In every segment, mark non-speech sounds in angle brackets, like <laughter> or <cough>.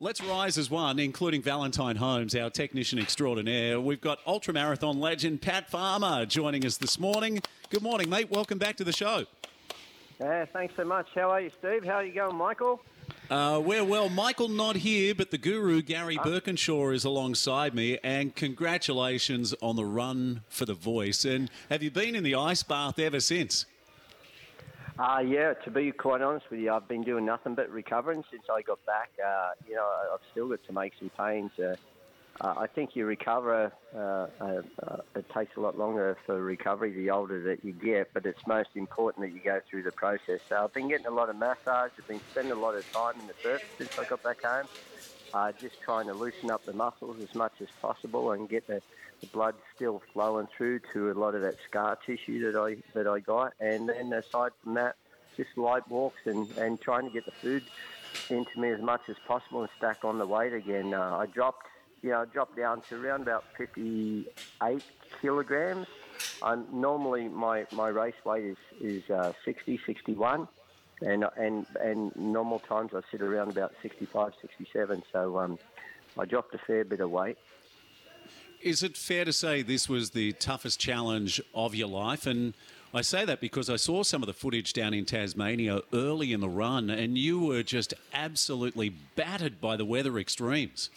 Let's rise as one, including Valentine Holmes, our technician extraordinaire. We've got ultramarathon legend Pat Farmer joining us this morning. Good morning, mate. Welcome back to the show. Yeah, thanks so much. How are you, Steve? How are you going, Michael? Uh, we're well. Michael not here, but the guru Garry Birkinshaw is alongside me. And congratulations on the run for the voice. And have you been in the ice bath ever since? Uh, yeah, to be quite honest with you, I've been doing nothing but recovering since I got back. Uh, you know, I've still got some aches and pains. Uh, uh, I think you recover, uh, uh, it takes a lot longer for recovery the older that you get, but it's most important that you go through the process. So I've been getting a lot of massage, I've been spending a lot of time in the surf since I got back home, uh, just trying to loosen up the muscles as much as possible and get the, the blood still flowing through to a lot of that scar tissue that I that I got. And then aside from that, just light walks and, and trying to get the food into me as much as possible and stack on the weight again. Uh, I dropped, you know, I dropped down to around about 58 kilograms. I'm normally my, my race weight is is uh, 60, 61, and and and normal times I sit around about 65, 67. So um, I dropped a fair bit of weight. Is it fair to say this was the toughest challenge of your life? And I say that because I saw some of the footage down in Tasmania early in the run, and you were just absolutely battered by the weather extremes.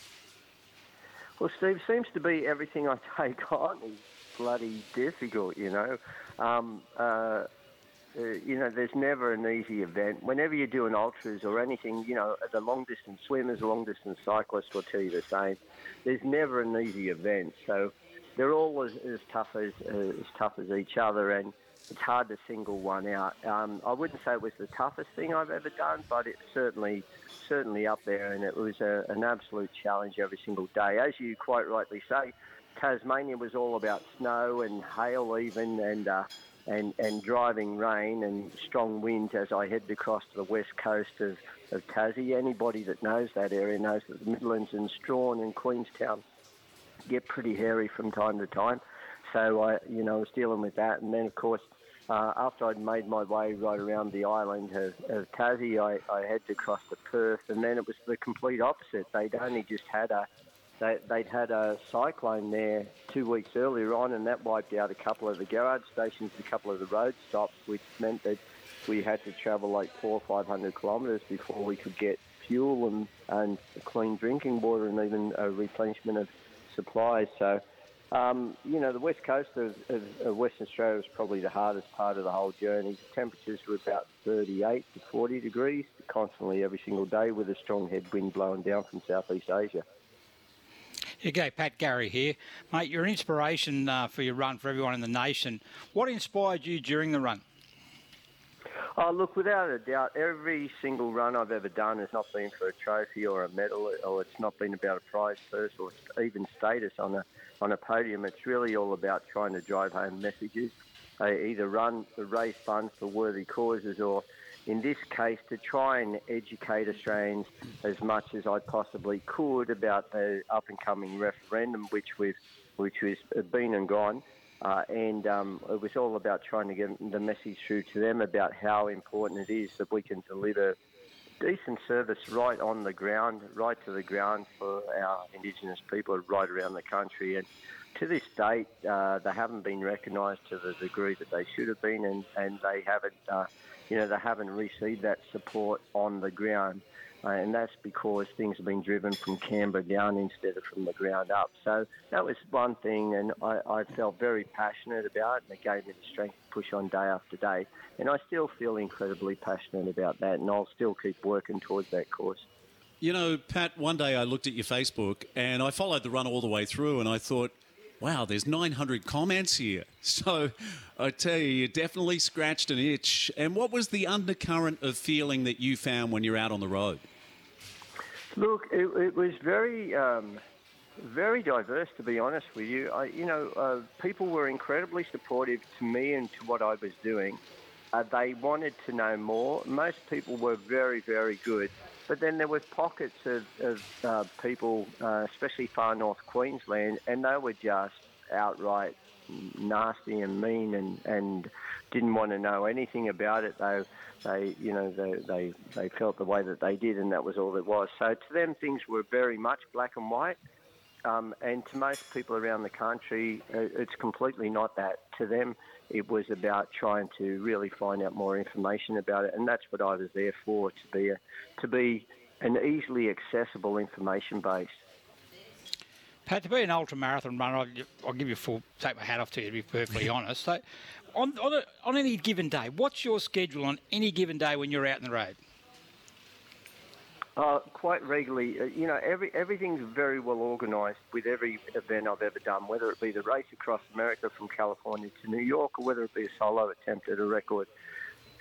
Well, Steve, seems to be everything I <laughs> take on is bloody difficult, you know. Um, uh, uh, you know, there's never an easy event. Whenever you're doing ultras or anything, you know, the long distance swimmers, long distance cyclists will tell you the same. There's never an easy event. So they're all as, as tough as uh, as tough as each other, and it's hard to single one out. Um, I wouldn't say it was the toughest thing I've ever done, but it's certainly certainly up there, and it was a, an absolute challenge every single day. As you quite rightly say, Tasmania was all about snow and hail, even, and uh, and and driving rain and strong winds as I headed across to the west coast of, of Tassie. Anybody that knows that area knows that the Midlands and Strahan and Queenstown get pretty hairy from time to time. So I, you know, was dealing with that, and then of course. Uh, after I'd made my way right around the island of, of Tassie, I, I had to cross to Perth, and then it was the complete opposite. They'd only just had a they, they'd had a cyclone there two weeks earlier on, and that wiped out a couple of the garage stations, a couple of the road stops, which meant that we had to travel like four or five hundred kilometres before we could get fuel and, and clean drinking water and even a replenishment of supplies. So, um, you know, the west coast of, of, of Western Australia was probably the hardest part of the whole journey. The temperatures were about 38 to 40 degrees constantly every single day with a strong headwind blowing down from Southeast Asia. Okay, Pat Garry here. Mate, you're an inspiration uh, for your run for everyone in the nation. What inspired you during the run? Oh, look, without a doubt, every single run I've ever done has not been for a trophy or a medal, or it's not been about a prize purse or even status on a on a podium. It's really all about trying to drive home messages. I either run the race funds for worthy causes or in this case, to try and educate Australians as much as I possibly could about the up and coming referendum, which we've, which has been and gone. Uh, and um, it was all about trying to get the message through to them about how important it is that we can deliver decent service right on the ground, right to the ground for our Indigenous people right around the country. And to this date, uh, they haven't been recognised to the degree that they should have been, and, and they haven't, uh, you know, they haven't received that support on the ground. Uh, and that's because things have been driven from Canberra down instead of from the ground up. So that was one thing, and I, I felt very passionate about, and it gave me the strength to push on day after day. And I still feel incredibly passionate about that, and I'll still keep working towards that course. You know, Pat, one day I looked at your Facebook and I followed the run all the way through, and I thought, wow, there's 900 comments here. <laughs> So I tell you, you definitely scratched an itch. And what was the undercurrent of feeling that you found when you're out on the road? Look, it, it was very, um, very diverse, to be honest with you. I, you know, uh, people were incredibly supportive to me and to what I was doing. Uh, they wanted to know more. Most people were very, very good. But then there was pockets of, of uh, people, uh, especially far north Queensland, and they were just outright nasty and mean and, and didn't want to know anything about it. They, they, you know, they, they, they felt the way that they did, and that was all it was. So to them, things were very much black and white. Um, and to most people around the country, uh, it's completely not that. To them, it was about trying to really find out more information about it, and that's what I was there for to be a, to be an easily accessible information base. Pat, to be an ultra marathon runner, I'll, I'll give you a full take my hat off to you to be perfectly <laughs> honest. So, on on, a, on any given day, what's your schedule on any given day when you're out in the road? Uh, quite regularly, uh, you know, every everything's very well organised with every event I've ever done, whether it be the race across America from California to New York, or whether it be a solo attempt at a record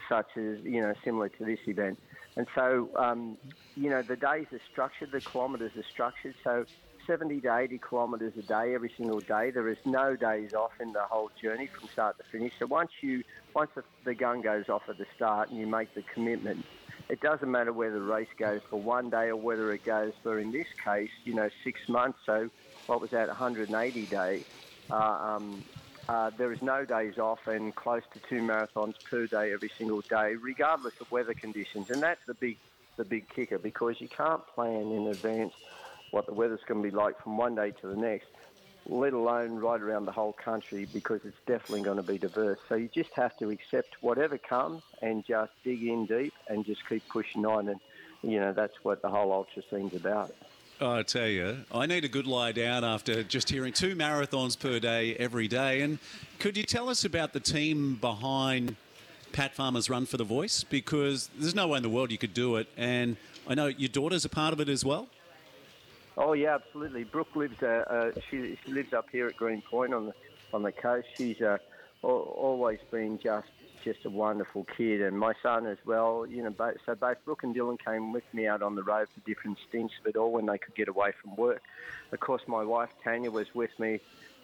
such as you know similar to this event. And so, um, you know, the days are structured, the kilometres are structured. So, 70 to 80 kilometres a day every single day. There is no days off in the whole journey from start to finish. So once you once the, the gun goes off at the start and you make the commitment it doesn't matter whether the race goes for one day or whether it goes for, in this case, you know, six months. So what was that, 180 days? Uh, um, uh, there is no days off and close to two marathons per day every single day, regardless of weather conditions. And that's the big, the big kicker because you can't plan in advance what the weather's going to be like from one day to the next let alone right around the whole country because it's definitely going to be diverse. So you just have to accept whatever comes and just dig in deep and just keep pushing on. And, you know, that's what the whole ultra scene's about. I tell you, I need a good lie down after just hearing two marathons per day every day. And could you tell us about the team behind Pat Farmer's Run for the Voice? Because there's no way in the world you could do it. And I know your daughter's a part of it as well. Oh yeah, absolutely. Brooke lives. Uh, uh, she, she lives up here at Green Point on the on the coast. She's uh, always been just just a wonderful kid, and my son as well. You know, both, so both Brooke and Dylan came with me out on the road for different stints, but all when they could get away from work. Of course, my wife Tanya was with me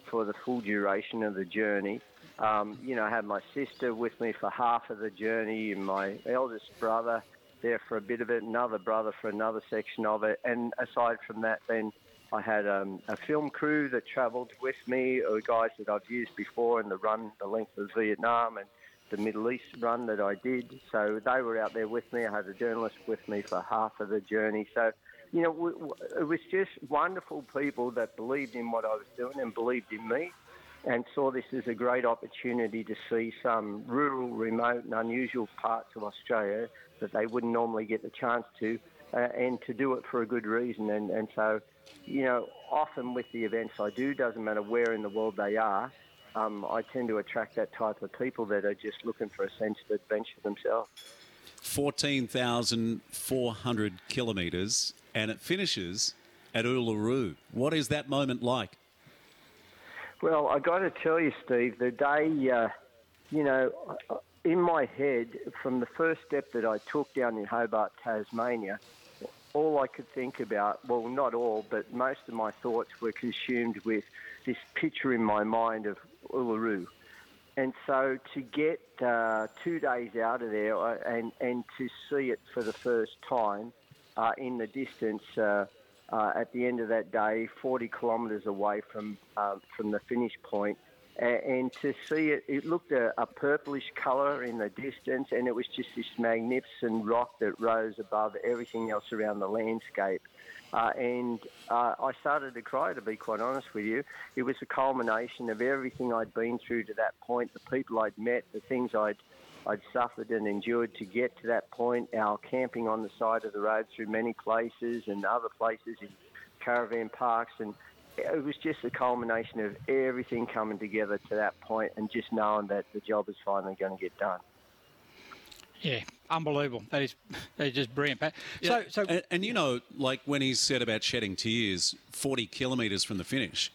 for the full duration of the journey. Um, you know, I had my sister with me for half of the journey, and my eldest brother there for a bit of it, another brother for another section of it. And aside from that, then I had um, a film crew that travelled with me, or guys that I've used before in the run, the length of Vietnam and the Middle East run that I did. So they were out there with me. I had a journalist with me for half of the journey. So, you know, it was just wonderful people that believed in what I was doing and believed in me and saw this as a great opportunity to see some rural, remote, and unusual parts of Australia that they wouldn't normally get the chance to, uh, and to do it for a good reason. And, and so, you know, often with the events I do, doesn't matter where in the world they are, um, I tend to attract that type of people that are just looking for a sense of adventure themselves. 14,400 kilometres, and it finishes at Uluru. What is that moment like? Well, I got to tell you, Steve, the day, uh, you know, in my head, from the first step that I took down in Hobart, Tasmania, all I could think about, well, not all, but most of my thoughts were consumed with this picture in my mind of Uluru. And so to get uh, two days out of there uh, and, and to see it for the first time uh, in the distance uh, uh, at the end of that day, 40 kilometres away from, uh, from the finish point, and to see it, it looked a, a, purplish colour in the distance, and it was just this magnificent rock that rose above everything else around the landscape. Uh, and uh, I started to cry, to be quite honest with you. It was a culmination of everything I'd been through to that point, the people I'd met, the things I'd I'd suffered and endured to get to that point. Our camping on the side of the road through many places and other places in caravan parks and it was just the culmination of everything coming together to that point and just knowing that the job is finally going to get done. Yeah, unbelievable. That is, that is just brilliant, Pat. Yeah. So, so and, and, you know, like when he said about shedding tears, 40 kilometres from the finish.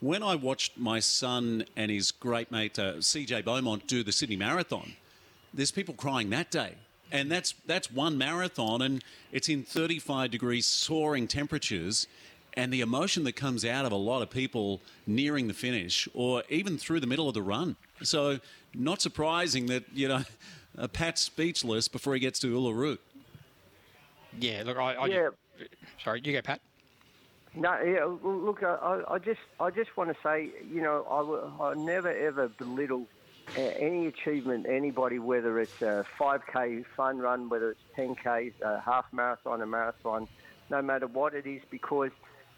When I watched my son and his great mate uh, CJ Beaumont do the Sydney Marathon, there's people crying that day. And that's that's one marathon, and it's in 35 degrees soaring temperatures and the emotion that comes out of a lot of people nearing the finish or even through the middle of the run. So, not surprising that, you know, <laughs> Pat's speechless before he gets to Uluru. Yeah, look, I. I yeah. Sorry, you go, Pat. No, yeah. Look, I, I just, I just want to say, you know, I, I never ever belittle any achievement anybody, whether it's a 5k fun run, whether it's 10k, a half marathon, a marathon, no matter what it is, because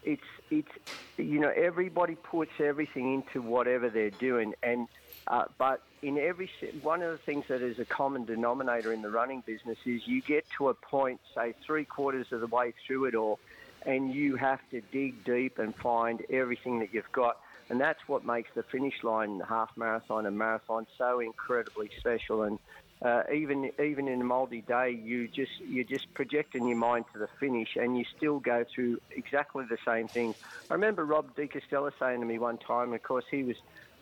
it's it's you know everybody puts everything into whatever they're doing, and uh, but in every one of the things that is a common denominator in the running business is you get to a point, say three quarters of the way through it all, and you have to dig deep and find everything that you've got. And that's what makes the finish line, the half marathon and marathon, so incredibly special. And uh, even even in a multi-day, you just you're just projecting your mind to the finish, and you still go through exactly the same things. I remember Rob De Castella saying to me one time, of course he was,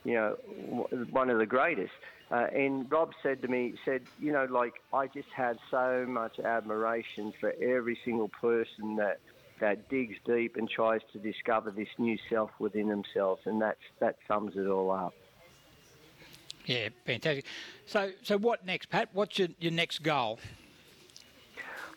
you know, one of the greatest. Uh, and Rob said to me, said, you know, like I just had so much admiration for every single person that that digs deep and tries to discover this new self within themselves, and that's that sums it all up. Yeah, fantastic. So, so what next, Pat? What's your, your next goal?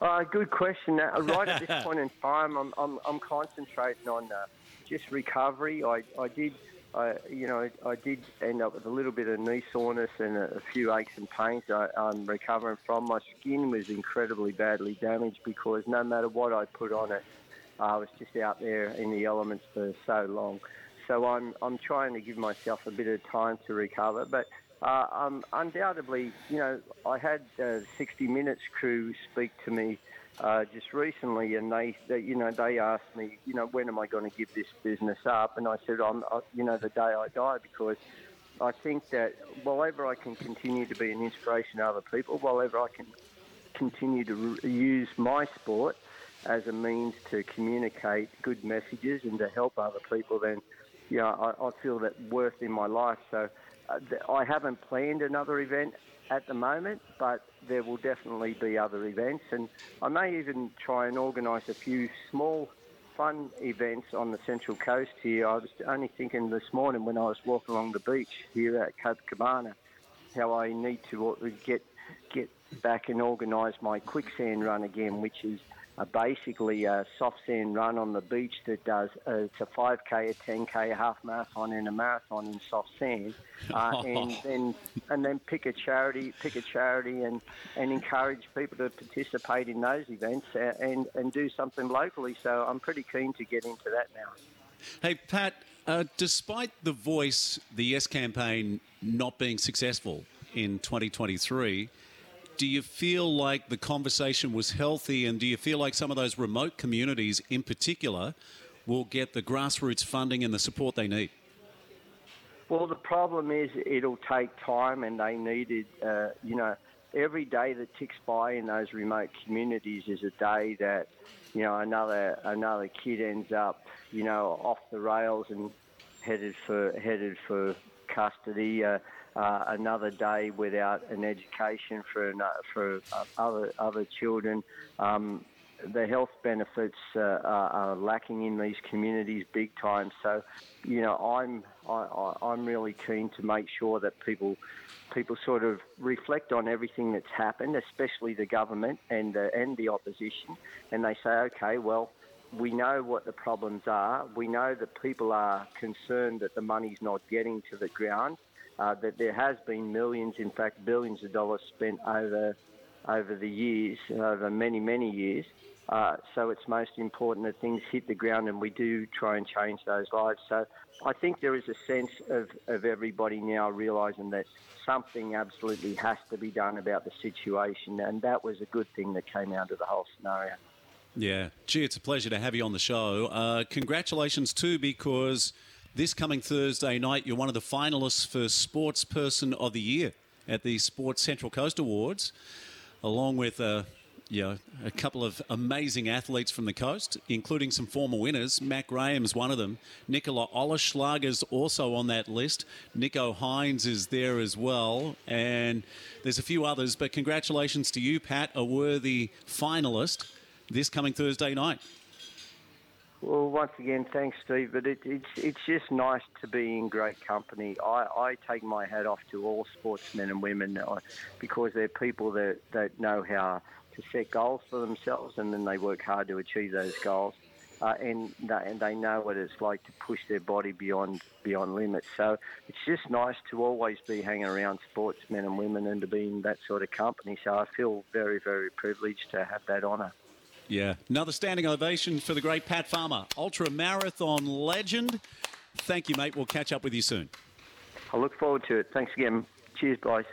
Uh, good question. Uh, <laughs> right at this point in time, I'm, I'm, I'm concentrating on uh, just recovery. I, I did, I, you know, I did end up with a little bit of knee soreness and a, a few aches and pains I, I'm recovering from. My skin was incredibly badly damaged because no matter what I put on it, I was just out there in the elements for so long. So I'm I'm trying to give myself a bit of time to recover. But uh, um, undoubtedly, you know, I had uh, 60 Minutes crew speak to me uh, just recently, and they, they, you know, they asked me, you know, when am I going to give this business up? And I said, I'm, uh, you know, the day I die, because I think that while I can continue to be an inspiration to other people, while I can continue to re- use my sport as a means to communicate good messages and to help other people, then you know, I, I feel that worth in my life. So uh, th- I haven't planned another event at the moment, but there will definitely be other events, and I may even try and organise a few small, fun events on the Central Coast here. I was only thinking this morning when I was walking along the beach here at Cape Cabana, how I need to get get back and organise my quicksand run again, which is uh, basically a soft sand run on the beach that does uh, it's a 5k, a 10k, a half marathon, and a marathon in soft sand, <laughs> uh, and then and then pick a charity, pick a charity, and and encourage people to participate in those events uh, and and do something locally. So I'm pretty keen to get into that now. Hey Pat, uh, despite the voice, the Yes campaign not being successful in 2023 do you feel like the conversation was healthy and do you feel like some of those remote communities in particular will get the grassroots funding and the support they need? Well, the problem is it'll take time and they needed, uh, you know, every day that ticks by in those remote communities is a day that, you know, another another kid ends up, you know, off the rails and headed for headed for custody. Uh, uh, another day without an education for for uh, other other children. Um, the health benefits uh, are, are, lacking in these communities big time. So, you know, I'm I, I'm really keen to make sure that people people sort of reflect on everything that's happened, especially the government and the, and the opposition, and they say, okay, well. We know what the problems are. We know that people are concerned that the money's not getting to the ground uh, that there has been millions, in fact, billions of dollars spent over over the years, over many, many years. Uh, so it's most important that things hit the ground and we do try and change those lives. So I think there is a sense of, of everybody now realising that something absolutely has to be done about the situation, and that was a good thing that came out of the whole scenario. Yeah, gee, it's a pleasure to have you on the show. Uh, congratulations too, because this coming Thursday night, you're one of the finalists for Sports Person of the Year at the Sports Central Coast Awards, along with uh, you know, a couple of amazing athletes from the coast, including some former winners. Matt Graham's one of them. Nicola Olyslagers also on that list. Nicho Hynes is there as well. And there's a few others, but congratulations to you, Pat, a worthy finalist this coming Thursday night. Well, once again, thanks, Steve. But it, it's it's just nice to be in great company. I, I take my hat off to all sportsmen and women because they're people that, that know how to set goals for themselves and then they work hard to achieve those goals. uh, and they, and they know what it's like to push their body beyond beyond limits. So it's just nice to always be hanging around sportsmen and women and to be in that sort of company. So I feel very very privileged to have that honour. Yeah, another standing ovation for the great Pat Farmer, ultra marathon legend. Thank you, mate. We'll catch up with you soon. I look forward to it. Thanks again. Cheers, guys.